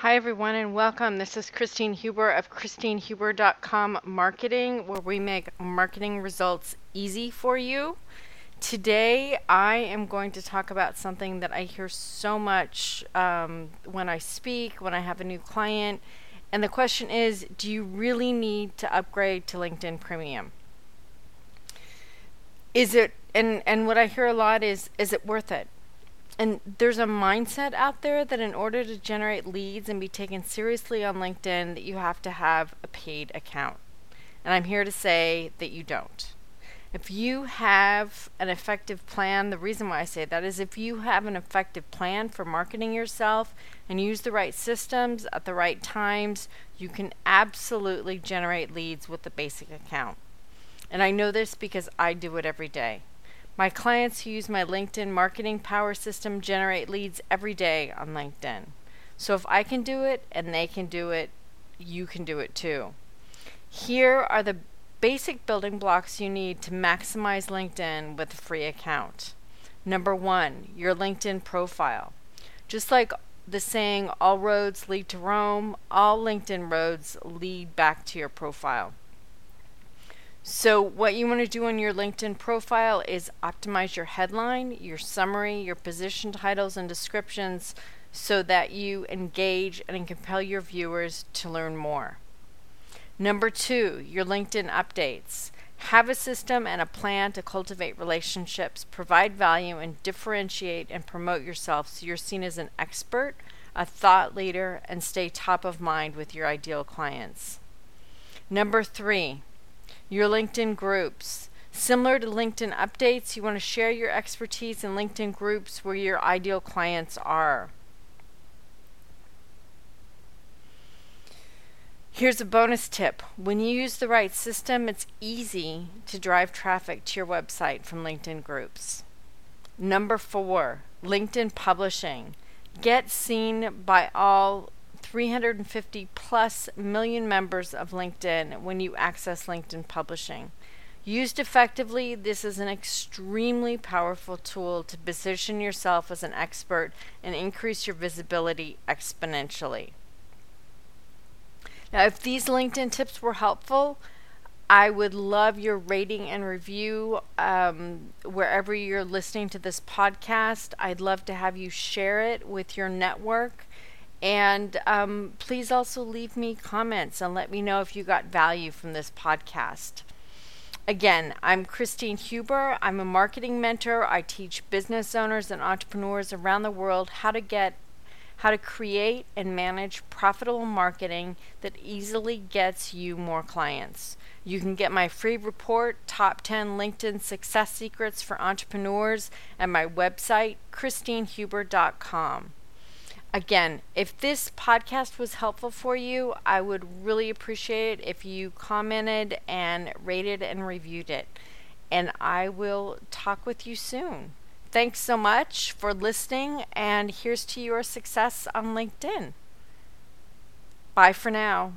Hi, everyone, and welcome. This is Christine Huber of ChristineHuber.com Marketing, where we make marketing results easy for you. Today, I am going to talk about something that I hear so much um, when I speak, when I have a new client. And the question is Do you really need to upgrade to LinkedIn Premium? Is it, and, and what I hear a lot is, is it worth it? And there's a mindset out there that in order to generate leads and be taken seriously on LinkedIn that you have to have a paid account. And I'm here to say that you don't. If you have an effective plan, the reason why I say that is if you have an effective plan for marketing yourself and use the right systems at the right times, you can absolutely generate leads with the basic account. And I know this because I do it every day. My clients who use my LinkedIn marketing power system generate leads every day on LinkedIn. So if I can do it and they can do it, you can do it too. Here are the basic building blocks you need to maximize LinkedIn with a free account. Number one, your LinkedIn profile. Just like the saying, all roads lead to Rome, all LinkedIn roads lead back to your profile. So, what you want to do on your LinkedIn profile is optimize your headline, your summary, your position titles, and descriptions so that you engage and compel your viewers to learn more. Number two, your LinkedIn updates. Have a system and a plan to cultivate relationships, provide value, and differentiate and promote yourself so you're seen as an expert, a thought leader, and stay top of mind with your ideal clients. Number three, your LinkedIn groups. Similar to LinkedIn updates, you want to share your expertise in LinkedIn groups where your ideal clients are. Here's a bonus tip. When you use the right system, it's easy to drive traffic to your website from LinkedIn groups. Number four, LinkedIn publishing. Get seen by all 350 plus million members of LinkedIn when you access LinkedIn publishing. Used effectively, this is an extremely powerful tool to position yourself as an expert and increase your visibility exponentially. Now, if these LinkedIn tips were helpful, I would love your rating and review um, wherever you're listening to this podcast. I'd love to have you share it with your network. And um, please also leave me comments and let me know if you got value from this podcast. Again, I'm Christine Huber. I'm a marketing mentor. I teach business owners and entrepreneurs around the world how to get how to create and manage profitable marketing that easily gets you more clients. You can get my free report, Top 10 LinkedIn Success Secrets for Entrepreneurs, at my website, christinehuber.com. Again, if this podcast was helpful for you, I would really appreciate it if you commented and rated and reviewed it. And I will talk with you soon. Thanks so much for listening, and here's to your success on LinkedIn. Bye for now.